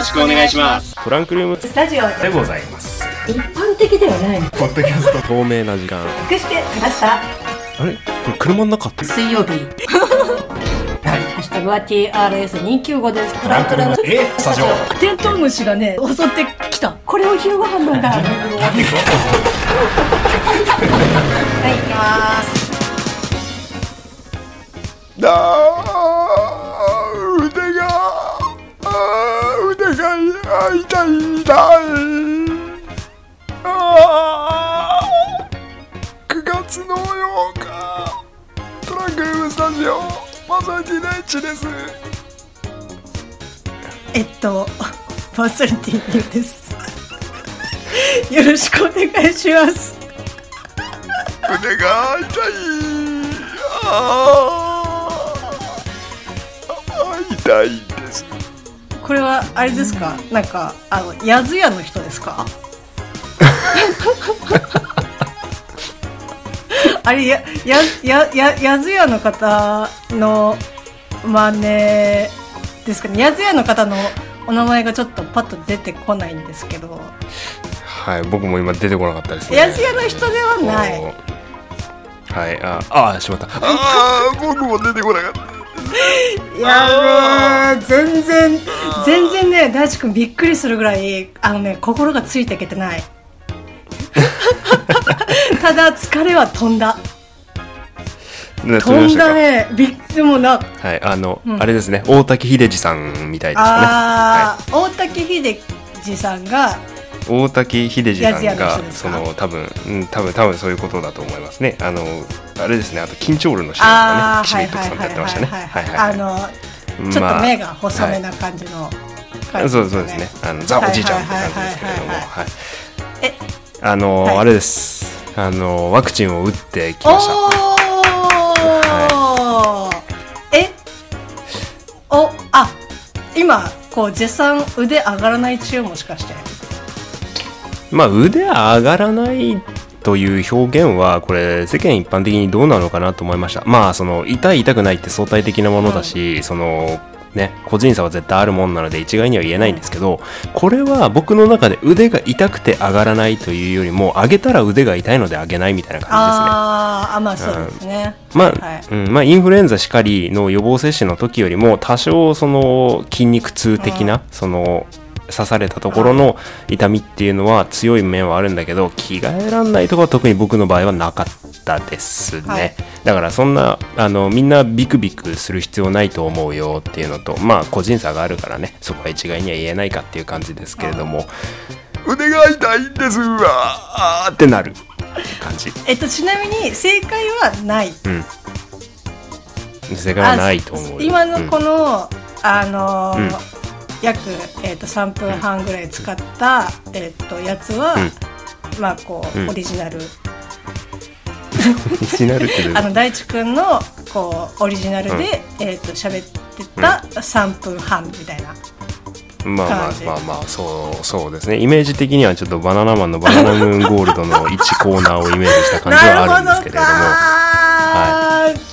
ろしくお願いします。トランクルーム。スタジオでございます。一般的ではない。ポッドキャスト。透明な時間。隠してきました。あれ？これ車の中って？水曜日。ハッシュタグは TRS295 です。トランクルーム。えスタジオ。テントウムシがね襲ってきた。これを昼ご飯なんだ。はい行きます。あーー腕が痛い痛い。あー9月の8日。トランクルームスタジオパーソナリティ第一です。えっとパーソナリティです。よろしくお願いします。腕が痛いあー痛いこれはあれですか？なんかあのやずやの人ですか？あれやややややずやの方の真似ですかね？やずやの方のお名前がちょっとパッと出てこないんですけど。はい僕も今出てこなかったですね。やずやの人ではない。はいああしまった。あー僕も出てこなかったいやね全然全然ね大地君びっくりするぐらいあのね心がついていけてない。ただ疲れは飛んだ。ね飛んだね。びっでもなはいあの、うん。あれですね大滝秀治さんみたいでしたね。あー、大滝秀治さんが大滝秀治さんがその多分、うん、多分多分そういうことだと思いますね。あのあれですねあと緊張ルのシーンあとかね岸あはい辺はい徳さんとやってましたね。はいはいはいはいはい。あのはいちょっと目まが細めな感じのあ感じそうそうですね。あのザおじいちゃんって感じですけれどもはいはいはいえあの、はい。あれです。あのワクチンを打ってきました。おー、え？おあ今こう絶賛腕上がらない中もしかしてまあ腕上がらないという表現はこれ世間一般的にどうなのかなと思いました。まあその痛い痛くないって相対的なものだし、そのね個人差は絶対あるもんなので一概には言えないんですけど、これは僕の中で腕が痛くて上がらないというよりも上げたら腕が痛いので上げないみたいな感じですね。あまあそうですね、まあ、はい。うん、まあインフルエンザしかりの予防接種の時よりも多少その筋肉痛的な、その刺されたところの痛みっていうのは強い面はあるんだけど着替えらんないとかは特に僕の場合はなかったですね、はい。だからそんなあのみんなビクビクする必要ないと思うよっていうのとまあ個人差があるからね。そこは一概には言えないかっていう感じですけれども。腕が痛いんですわあーってなる感じ。えっとちなみに正解はない。正解はないと思う今のこうん。の、あのーうん約、えー、と3分半ぐらい使った、えー、とやつは、まあこう、うん。オリジナル。オリジナルって あの大地君のこうオリジナルで、えっ、と喋ってた3分半みたいな、まあまあまあまあそうそうですね。イメージ的にはちょっとバナナマンのバナナムーンゴールドの1コーナーをイメージした感じはあるんですけれども。なるほどか。ー、はい。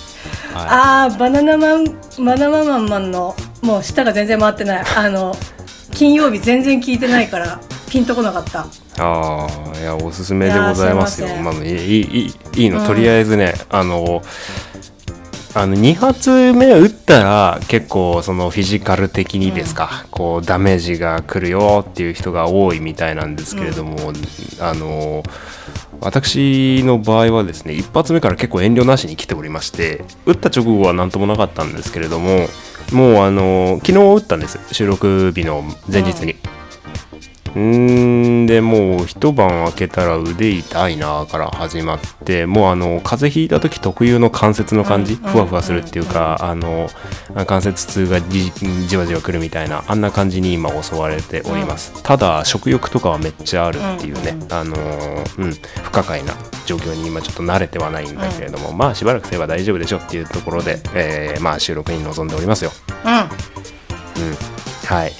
あーバナナマンバナナマンマンのもう舌が全然回ってない。あの金曜日全然聞いてないからピンとこなかった。ああいやおすすめでございますよ。まあいいいいいいの、うん。とりあえずねあのあの2発目打ったら結構そのフィジカル的にですか、こうダメージが来るよっていう人が多いみたいなんですけれども、あの私の場合はですね一発目から結構遠慮なしに来ておりまして打った直後は何ともなかったんですけれどももうあの昨日打ったんです収録日の前日に。うーん。でもう一晩明けたら腕痛いなから始まってもうあの風邪ひいた時特有の関節の感じ、うん。ふわふわするっていうか、あの関節痛がじじわじわくるみたいなあんな感じに今襲われております、ただ食欲とかはめっちゃあるっていうね、うん。あのーうん不可解な状況に今ちょっと慣れてはないんだけれども、まあしばらくすれば大丈夫でしょっていうところで、えーまあ収録に臨んでおりますよ。うん。はい。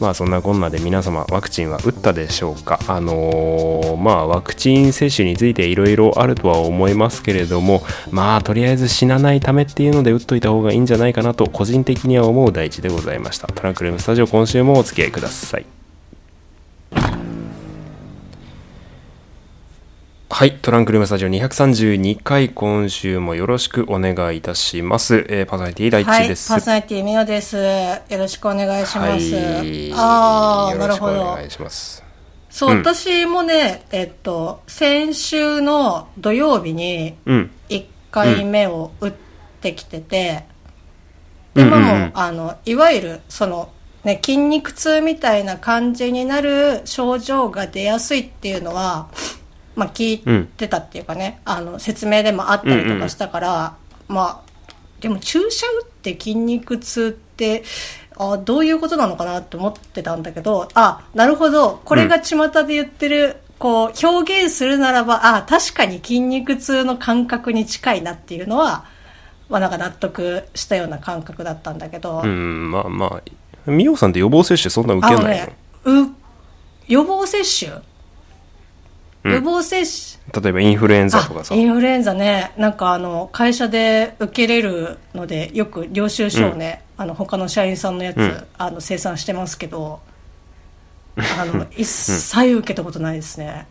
まあそんなこんなで皆様ワクチンは打ったでしょうか。あのーまあワクチン接種についていろいろあるとは思いますけれどもまあとりあえず死なないためっていうので打っといた方がいいんじゃないかなと個人的には思う第一でございました。トランクルームスタジオ今週もお付き合いください。はい、トランクルームスタジオ232回今週もよろしくお願いいたします。えー、パーソナリティ第一はい、パです。ーソナリティみおです。よろしくお願いします。はいああ、なるほよろしくおど願。いします。そう、うん私もね、えっと、先週の土曜日にうん。1回目を打ってきてて、でももう、うんうんうんあの、いわゆる、その、ね、筋肉痛みたいな感じになる症状が出やすいっていうのは、まあ聞いてたっていうかね、あの、説明でもあったりとかしたから、まあ、でも注射打って筋肉痛って、あどういうことなのかなって思ってたんだけど、あ、なるほど、これが巷で言ってる、こう、表現するならば、あ、確かに筋肉痛の感覚に近いなっていうのは、まあなんか納得したような感覚だったんだけど、うん、まあまあ、みおさんって予防接種そんな受けないのね、う、予防接種、うん。予防接種、例えばインフルエンザとかさ。あ。インフルエンザね、なんかあの、会社で受けれるので、よく領収書をね、あの、他の社員さんのやつ、うん。あの、生産してますけど、あの、一切受けたことないですね。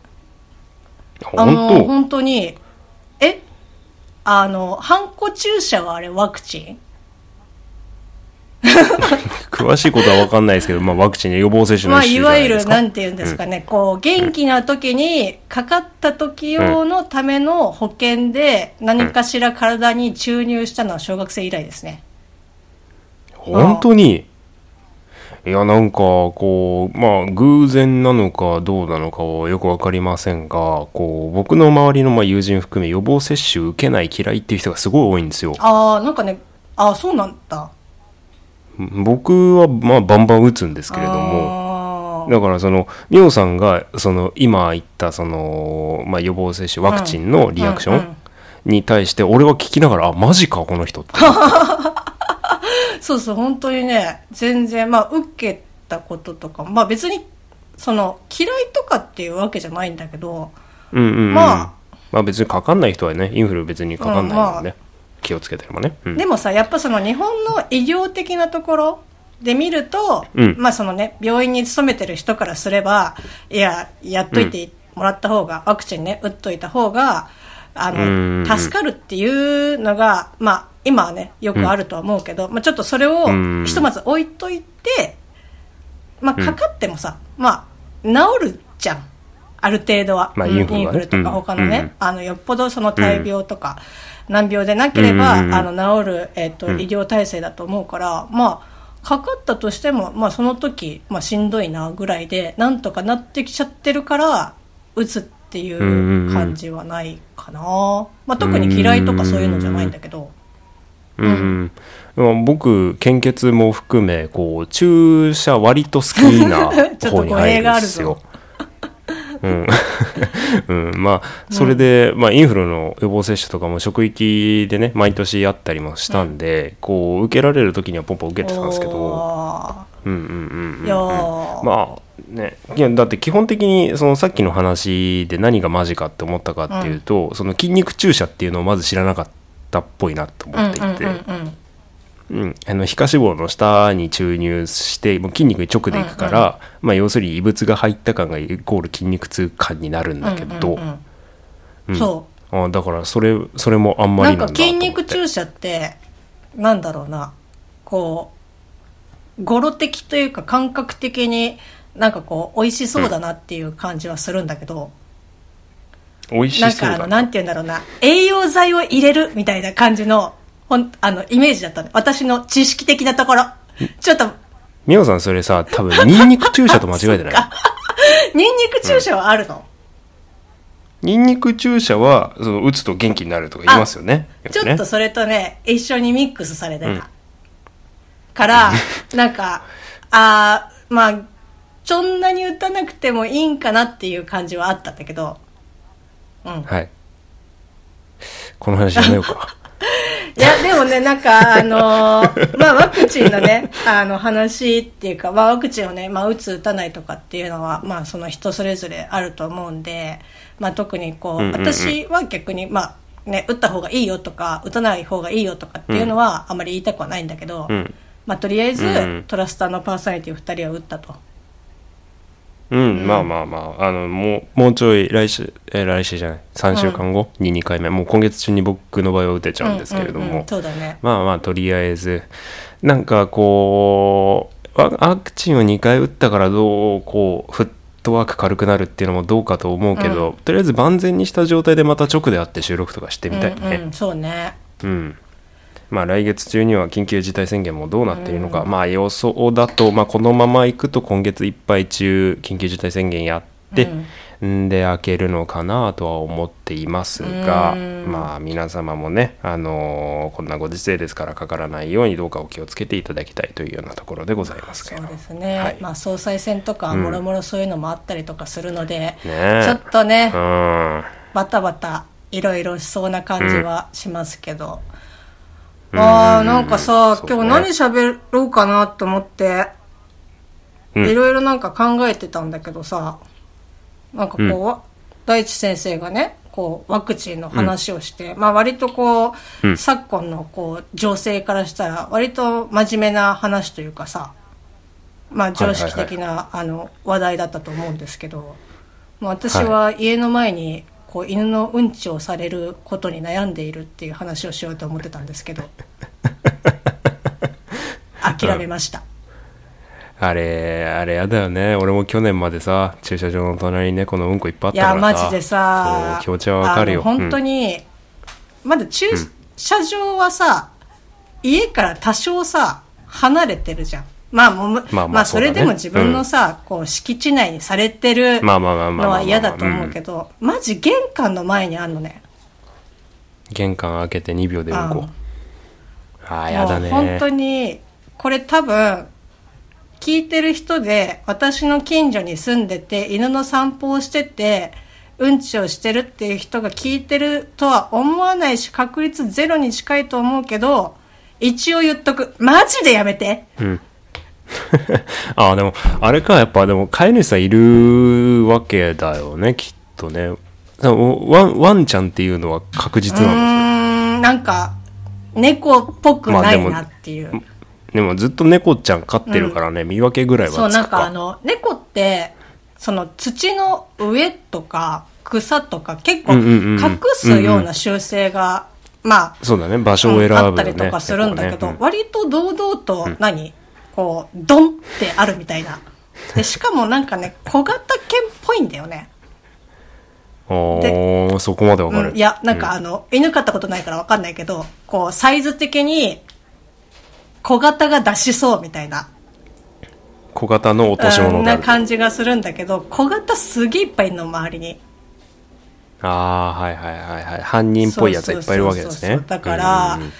あの、本本当に、え？あの、ハンコ注射はあれワクチン？当詳しいことは分かんないですけど、まあワクチンで予防接種まあ、の一種じゃいわゆる、なんて言うんですかね、こう、元気な時に、かかった時用のための保険で、何かしら体に注入したのは小学生以来ですね。本当に？いやなんかこうまあ偶然なのかどうなのかはよく分かりませんがこう僕の周りのまあ友人含め予防接種受けない嫌いっていう人がすごい多いんですよ。ああ、なんかね、ああ、そうなんだ。僕はまあバンバン打つんですけれどもあだからそのミオさんがその今言ったその、まあ、予防接種ワクチンのリアクションに対して俺は聞きながらあマジかこの人って。ーそうそう、本当にね、全然、まあ、受けたこととか、まあ別に、その、嫌いとかっていうわけじゃないんだけど、うんうん、うん、まあ。まあ別にかかんない人はねインフル別にかかんないもんね、うんま気をつけてればね、うん。でもさ、やっぱその日本の医療的なところで見ると、うん。まあそのね、病院に勤めてる人からすれば、いや、やっといてもらった方が、ワクチンね、打っといた方が、あうん。の、助かるっていうのが、まあ、今はね、よくあるとは思うけど、まあちょっとそれをうん。ひとまず置いといて、まあかかってもさ、まあ、治るじゃん。ある程度は。まあうんインフルとかうん他のね、うん。あの、よっぽどその大病とか、難病でなければ、うんうんうん。あの、治る、えっ、と、うん。医療体制だと思うから、まあ、かかったとしても、まあ、その時、まあ、しんどいな、ぐらいで、なんとかなってきちゃってるから、打つっていう感じはないかな。まあ、特に嫌いとかそういうのじゃないんだけど。うん、まあ僕献血も含めこう注射割と好きな方に入るんですよ。うん、うん、まあそれで、まあ、インフルの予防接種とかも職域でね毎年やったりもしたんで、こう受けられる時にはポンポン受けてたんですけど、おうんうんうんうんーいやー。まあねいやだって基本的にそのさっきの話で何がマジかって思ったかっていうと、その筋肉注射っていうのをまず知らなかったっぽいなと思っていて。うん。うんうんうんうん、あの皮下脂肪の下に注入してもう筋肉に直でいくから、まあ、要するに異物が入った感がイコール筋肉痛感になるんだけど、うんうんうん。うん。そあだからそれそれもあんう。まりなんか筋肉注射って、なんだろうな、こう、語呂的というか感覚的になんかこう、美味しそうだなっていう感じはするんだけど、美味しな。んかあの、そうだななんて言うんだろうな、栄養剤を入れるみたいな感じの、ほん、あの、イメージだったね。私の知識的なところ。ちょっと、美穂さんそれさ多分ニンニク注射と間違えてない？ニンニク注射はあるの、ニンニク注射はその打つと元気になるとか言いますよね。ね。ちょっとそれとね、一緒にミックスされてた。から、なんか、あーまあ、そんなに打たなくてもいいんかなっていう感じはあったんだけど、うん。はい。この話やめようかいや、でもね、なんか、あのーまあ、ワクチンのね、あの、話っていうか、まあ、ワクチンをね、まあ、打つ、打たないとかっていうのは、まあ、その人それぞれあると思うんで、まあ、特にこう、うんうんうん。私は逆に、まあ、ね、打った方がいいよとか、打たない方がいいよとかっていうのは、あまり言いたくはないんだけど、うん。まあ、とりあえず、うんトラスターのパーソナリティ2人は打ったと。うん、まあまあまあ、あの、もう、もうちょい来週、え、来週じゃない、3週間後に2回目、もう今月中に僕の場合は打てちゃうんですけれども、うんうんうんそうだね。まあまあ、とりあえず、なんかこう、ワワクチンを2回打ったからどう、こう、フットワーク軽くなるっていうのもどうかと思うけど、とりあえず万全にした状態でまた直で会って収録とかしてみたいね。うんうん、そうね。うん。まあ来月中には緊急事態宣言もどうなっているのか、まあ予想だと、まあ、このままいくと今月いっぱい中緊急事態宣言やって、ん。で開けるのかなとは思っていますが、まあ皆様もね、あのーこんなご時世ですからかからないようにどうかお気をつけていただきたいというようなところでございますけど。そうですね、はい。まあ、総裁選とかもろもろそういうのもあったりとかするので、ね。えちょっとね、うん。バタバタいろいろしそうな感じはしますけど、ああなんかさ、今日何喋ろうかなと思って。うん。いろいろなんか考えてたんだけどさ。なんかこう、うん。大地先生がねこうワクチンの話をして、まあ割とこう、うん。昨今のこう情勢からしたら割と真面目な話というかさまあ常識的な、あの話題だったと思うんですけど、まあ、私は家の前にこう犬のうんちをされることに悩んでいるっていう話をしようと思ってたんですけど 諦めました、あれあれやだよね。俺も去年までさ駐車場の隣に猫のうんこいっぱいあっいやたからさ。マジでさ気持ちはわかるよ。本当に、まだ駐車場はさ、家から多少さ離れてるじゃんまあもうままあまあまあそれでも自分のさ、こう敷地内にされてるのは嫌だと思うけどマジ玄関の前にあんのね。玄関開けて2秒でうんこう。ん。ああやだもう本当ねにこれ多分聞いてる人で私の近所に住んでて犬の散歩をしててうんちをしてるっていう人が聞いてるとは思わないし確率ゼロに近いと思うけど一応言っとく。マジでやめて ああでもあれかやっぱでも飼い主さんいるわけだよねきっとね。ワンワンちゃんっていうのは確実うーなのんなんか猫っぽくないなっていう、でもずっと猫ちゃん飼ってるからね、見分けぐらいはつくか。そうなんかあの猫ってその土の上とか草とか結構うんうんうんうん隠すような習性が、まあそうだね場所を選ぶよね、あったりとかするんだけど、猫ね。割と堂々と何、こうドンってあるみたいな。でしかもなんかね小型犬っぽいんだよね。うんおーそこまでわかる、うん、いやなんかあの、犬飼ったことないからわかんないけどこうサイズ的に小型が出しそうみたいな。小型の落とし物な感じがするんだけど小型すげえいっぱいいるの周りに。ああはいはいはいはい。犯人っぽいやつがいっぱいいるわけですね。そうそうそうそう。だから、うんうんうん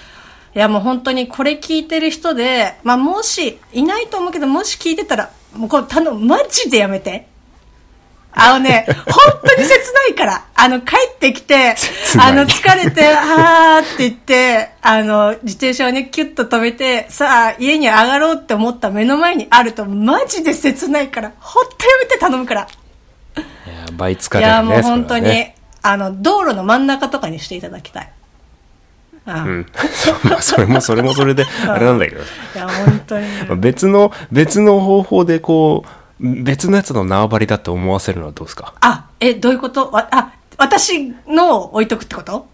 いやもう本当にこれ聞いてる人で、まあもし、いないと思うけど、もし聞いてたら、もうこれ頼む、マジでやめて。あのね、本当に切ないから、あの、帰ってきて、あの、疲れて、はーって言って、あの、自転車をね、キュッと止めて、さあ、家に上がろうって思った目の前にあると、マジで切ないから、本当やめて頼むから。いや倍疲れいや、もう本当に、ねあの、道路の真ん中とかにしていただきたい。あうん。まあそれもそれもそれであれなんだけど。いや、本当に。ま あ別の別の方法でこう別のやつの縄張りだって思わせるのはどうですか？あ、え、どういうこと？わあ、私のを置いとくってこと？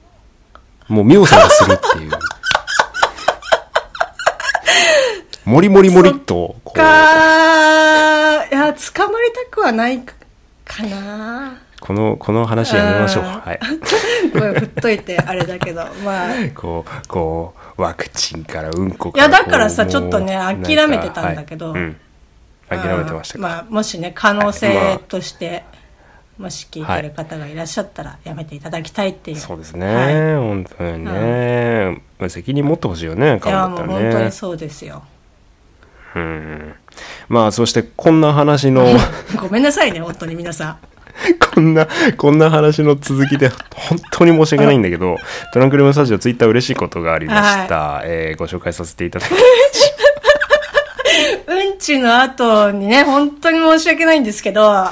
もう妙さがするっていう。もりもりもりっとこう。かー、いや、捕まりたくはないかなこのこの話やめましょう。はい。これ振っといてあれだけど、まあ。い こうこうワクチンからうんこからや、だからさ、ちょっとね、諦めてたんだけど。はい。うん。諦めてましたか、まあ、もしね、可能はい。ま性あとして、もし聞いてる方がいらっしゃったら、やめていただきたいっていう。そうですね、はい。本当にね、まあ責任持ってほしいよねいや、買うん。もうだったらね。本当にそうですよ。うん。まあそしてこんな話の ごめんなさいね、本当に皆さん。こんな、こんな話の続きで本当に申し訳ないんだけど、トランクルームスタジオツイッター嬉しいことがありました。えーご紹介させていただきます。うんちの後にね、本当に申し訳ないんですけど、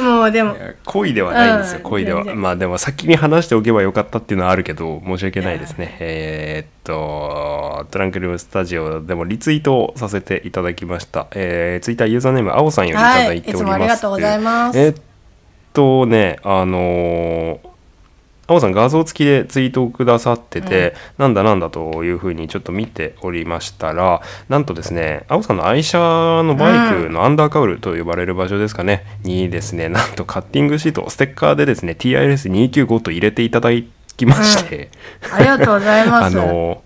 もうでも、恋ではないんですよ、うん恋では。まあでも先に話しておけばよかったっていうのはあるけど、申し訳ないですね。えーっと、トランクルームスタジオでもリツイートをさせていただきました。えー、ツイッターユーザーネーム、青さんよりいただいております。はいいつもありがとうございますえーっとね、あのー青さん画像付きでツイートをくださってて、なんだなんだというふうにちょっと見ておりましたらなんとですね青さんの愛車のバイクのアンダーカウルと呼ばれる場所ですかね、にですねなんとカッティングシートステッカーでですね TIS295 と入れていただきまして、ありがとうございまあす。の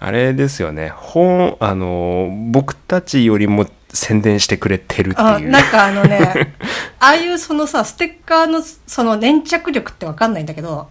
あれですよね本あの僕たちよりも宣伝してくれてるってあいうなんかあのね、ああいうそのさ、ステッカーのその粘着力ってわかんないんだけど、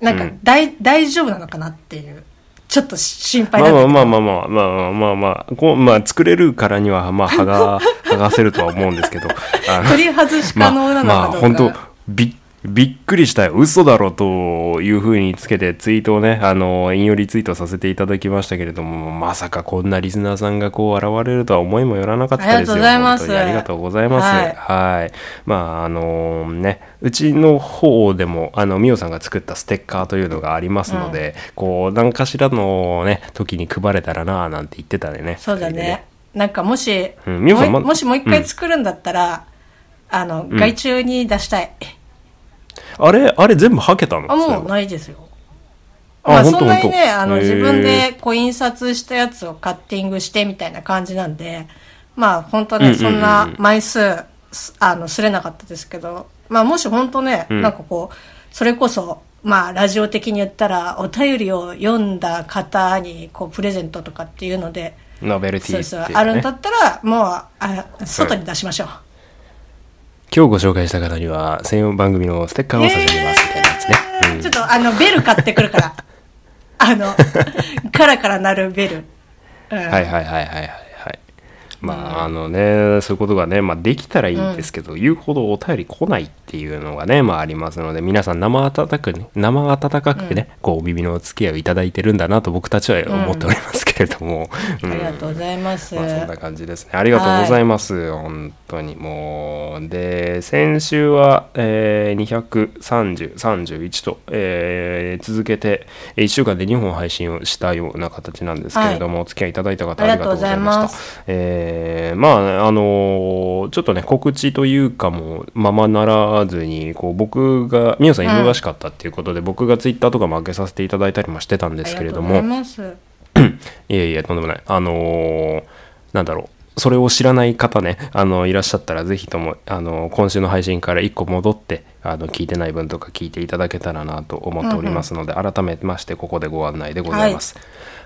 なんかうん大、大丈夫なのかなっていう、ちょっと心配だけど。まあまあまあまあまあまあまあこうまあ作れるからにはまあ剥が剥がせるとは思うんですけど 取り外し可能なのかどうか。まあ、まあ本当びびっくりしたよ。嘘だろというふうにつけてツイートをねあの引用リツイートさせていただきましたけれどもまさかこんなリスナーさんがこう現れるとは思いもよらなかったですよ。ありがとうございます。ありがとうございます。はい。はい。まああのねうちの方でもあのミオさんが作ったステッカーというのがありますので、こう何かしらのね時に配れたらななんて言ってたね。そうだ二人でね。なんかもし、うんももしもう一回作るんだったら、あの、外注に出したい。あれあれ全部はけたの？あ、もうないですよ。あまあ、そんなにね、当。あの、自分でこう印刷したやつをカッティングしてみたいな感じなんで、まあ、本当ね、そんな枚数、すあの、すれなかったですけど、まあ、もし本当ね、ん。なんかこう、それこそ、まあ、ラジオ的に言ったら、お便りを読んだ方に、こう、プレゼントとかっていうので、ノベルティそうそうっていう、ね、あるんだったら、もう、あ外に出しましょう。今日ご紹介した方には専用番組のステッカーを差し上げますみたいなやつね、うんちょっと、あの、ベル買ってくるから。あの、カラカラ鳴るベル。うんはいはいはいはいはいはいまああのねそういうことがね、まあ、できたらいいんですけど、言うほどお便り来ないっていうのがね、まあ、ありますので皆さん生温かくね生温かくね、こうお耳のお付き合いをいただいてるんだなと僕たちは思っておりますけれども、うんありがとうございます。まあ、そんな感じですね。ありがとうございます。本当にもう。で、先週は、えー、230、31と、えー続けて、1週間で2本配信をしたような形なんですけれども、お付き合いいただいた方ありがとうございました。ありがとうございますえーまあ、あのーちょっとね、告知というかも、ままならずに、こう、僕が、みおさん忙しかったっていうことで、僕がツイッターとかも開けさせていただいたりもしてたんですけれども、います。いえいえ、とんでもない。あのーなんだろう。それを知らない方ね、あのいらっしゃったら、ぜひとも、あの今週の配信から1個戻って、あの聞いてない分とか聞いていただけたらなと思っておりますので、改めまして、ここでご案内でございます。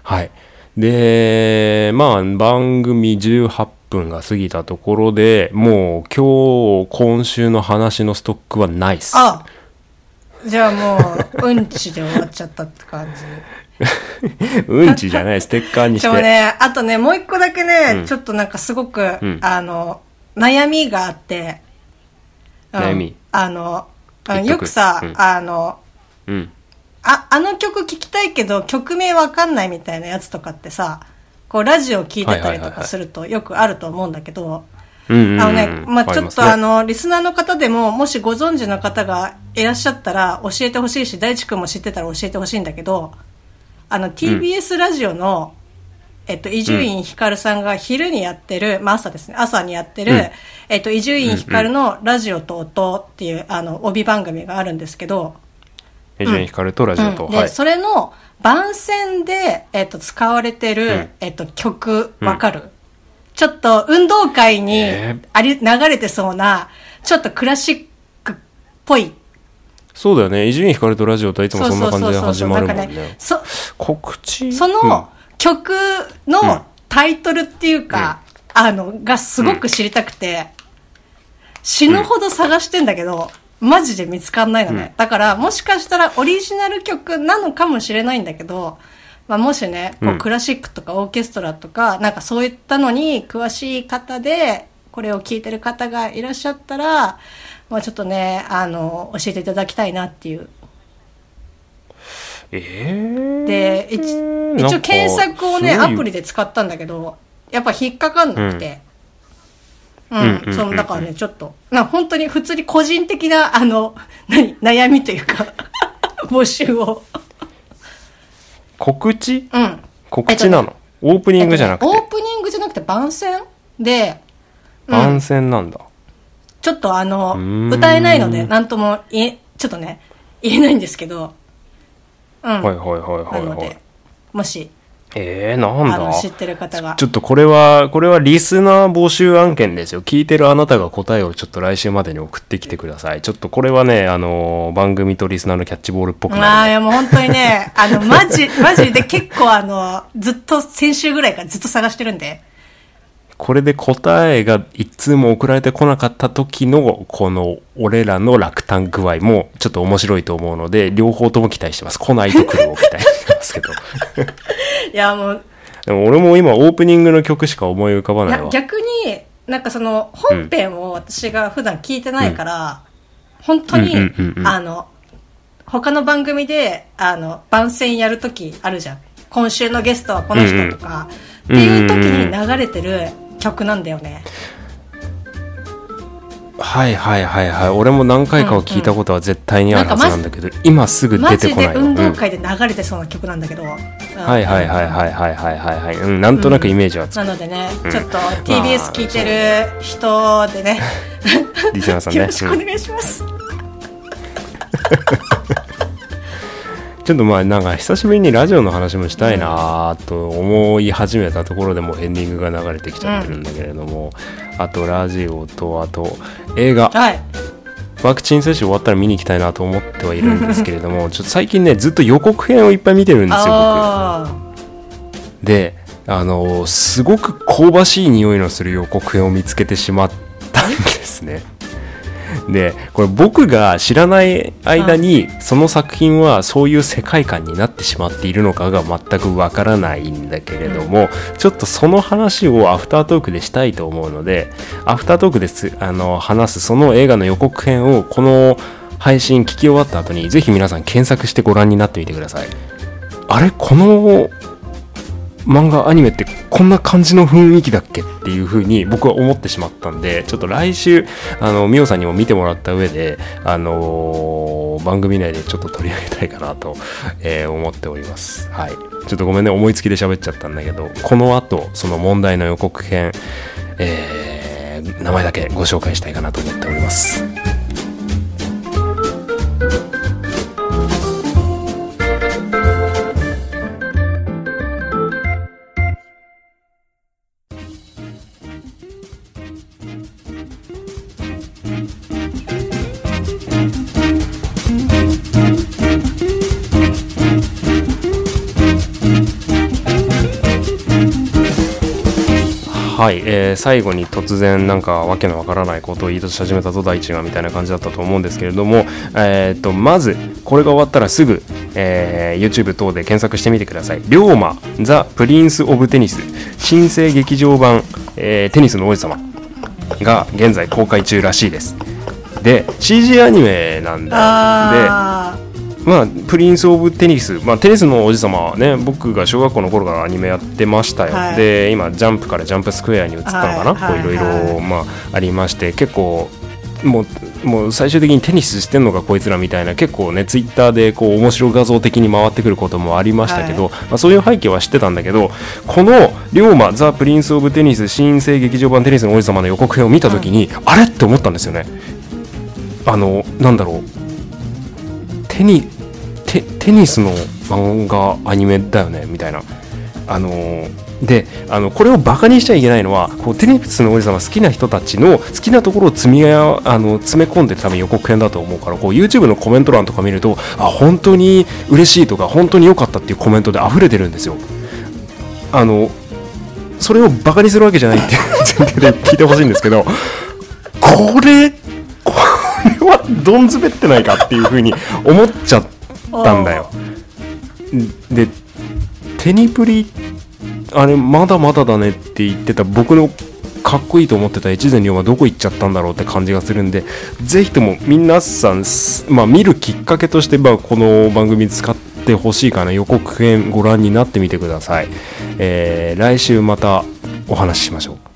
はい。で、まあ、番組18分が過ぎたところでもう今日、今週の話のストックはないっす。あじゃあもう、うんちで終わっちゃったって感じ。うんちじゃない、ステッカーにして。でもね、あとね、もう一個だけね、ちょっとなんかすごく、んあの、悩みがあって、うん悩みあの、よくさ、うんあの、うん。あ、あの曲聴きたいけど曲名わかんないみたいなやつとかってさ、こうラジオ聴いてたりとかするとよくあると思うんだけど、あのね、まあちょっとあ、りの、リスナーの方でも、もしご存知の方がいらっしゃったら教えてほしいし、大地君も知ってたら教えてほしいんだけど、あの、TBS ラジオの、えっと、伊集院光さんが昼にやってる、まあ朝ですね、朝にやってる、うん。えっと、伊集院光のラジオと音っていう、あの、帯番組があるんですけど、エジェンヒカルとラジオと、うん。で、はい。それの番宣で、えっと、使われてる、うん。えっと、曲、わかる、ちょっと運動会にえー。あり、流れてそうな、ちょっとクラシックっぽい。そうだよね。伊集院光とラジオとはいつもそんな感じで始まるもんなんかね。そ、告知？その曲うん。のタイトルっていうか、あの、がすごく知りたくて、死ぬほど探してんだけど、マジで見つかんないのね。だから、もしかしたらオリジナル曲なのかもしれないんだけど、まあ、もしね、こううんクラシックとかオーケストラとか、なんかそういったのに詳しい方で、これを聞いてる方がいらっしゃったら、まあちょっとね、あの、教えていただきたいなっていう。えー、で、一一応検索をね、アプリで使ったんだけど、やっぱ引っかかんなくて。うん、うんうんその、だからね、ちょっと、な、本当に普通に個人的な、あの、何、悩みというか、募集を。告知？うん。告知なの、オープニングじゃなくオープニングじゃなくて番宣で、うん番宣なんだ。ちょっとあのうーん、歌えないので、なんとも言え、ちょっとね、言えないんですけど、うん。はいはいはいなはいはいので。、もし、えー、なんだ？知ってる方がち。ょっとこれは、これはリスナー募集案件ですよ。聞いてるあなたが答えをちょっと来週までに送ってきてください。ちょっとこれはね、あのー番組とリスナーのキャッチボールっぽくああ、ないる。やもう本当にね、あの、マジ、マジで結構あの、ずっと先週ぐらいからずっと探してるんで、これで答えが一通も送られてこなかった時の、この俺らの落胆具合もちょっと面白いと思うので、両方とも期待してます。来ないと来るを期待してますけど。いやもう、でも俺も今オープニングの曲しか思い浮かばいないわ。や逆に、なんかその、本編を私が普段聞いてないから、本当に、うんうんうんうんあの、他の番組で、あの、番宣やるときあるじゃん。今週のゲストはこの人とか、うんっていう時に流れてる曲なんだよね。はいはいはいはい。俺も何回かは聞いたことは絶対にあるはずなんだけど、今すぐ出てこない運動うん会で流れてそうな曲なんだけど。うんはいはいはいはいはいはいはいはい。うん、なんとなくイメージはつく。なのでね、うんちょっと TBS 聞いてる人でね、リスナーさんね。よろしくおうん願いします。ちょっとまあなんか久しぶりにラジオの話もしたいなと思い始めたところでもうエンディングが流れてきちゃってるんだけれども、あとラジオとあと映画。はい。ワクチン接種終わったら見に行きたいなと思ってはいるんですけれども ちょっと最近ねずっと予告編をいっぱい見てるんですよ僕。あであのすごく香ばしい匂いのする予告編を見つけてしまったんですね でこれ僕が知らない間にその作品はそういう世界観になってしまっているのかが全くわからないんだけれども、ちょっとその話をアフタートークでしたいと思うのでアフタートークですあの話すその映画の予告編をこの配信聞き終わった後にぜひ皆さん検索してご覧になってみてください。あれ？この漫画アニメってこんな感じの雰囲気だっけっていう風に僕は思ってしまったんでちょっと来週あのミオさんにも見てもらった上であのー番組内でちょっと取り上げたいかなと、えー思っております。はい。ちょっとごめんね思いつきで喋っちゃったんだけどこの後その問題の予告編えー名前だけご紹介したいかなと思っております。はい、えー最後に突然なんかわけのわからないことを言い出し始めたぞ大地がみたいな感じだったと思うんですけれども、えー、とまずこれが終わったらすぐ、えー YouTube 等で検索してみてください「龍馬ザ・プリンス・オブ・テニス」新生劇場版、えーテニスの王子様が現在公開中らしいです。で CG アニメなんだでまあ、プリンス・オブ・テニス、まあ、テニスの王子様はね僕が小学校の頃からアニメやってましたよ、はい。で今ジャンプからジャンプスクエアに移ったのかな、はいこういろいはい。ろ、まあ、ありまして結構もうもう最終的にテニスしてんのかこいつらみたいな結構ねツイッターでこう面白画像的に回ってくることもありましたけど、はい。まあ、そういう背景は知ってたんだけどこの「龍馬ザ・プリンス・オブ・テニス新生劇場版テニスの王子様」の予告編を見た時に、あれ？って思ったんですよね。あのなんだろうテニテテニスの漫画アニメだよねみたいな。あのーであのこれをバカにしちゃいけないのはこうテニスの王子様好きな人たちの好きなところを積みあの詰め込んでる多分予告編だと思うからこう YouTube のコメント欄とか見るとあ本当に嬉しいとか本当に良かったっていうコメントで溢れてるんですよ。あのそれをバカにするわけじゃないっていう前提で聞いてほしいんですけどこれどんずべってないかっていうふうに思っちゃったんだよ。でテニプリあれまだまだだねって言ってた僕のかっこいいと思ってた越前龍馬どこ行っちゃったんだろうって感じがするんでぜひとも皆さん、まあ、見るきっかけとして、まあ、この番組使ってほしいかな予告編ご覧になってみてください、えー、来週またお話ししましょう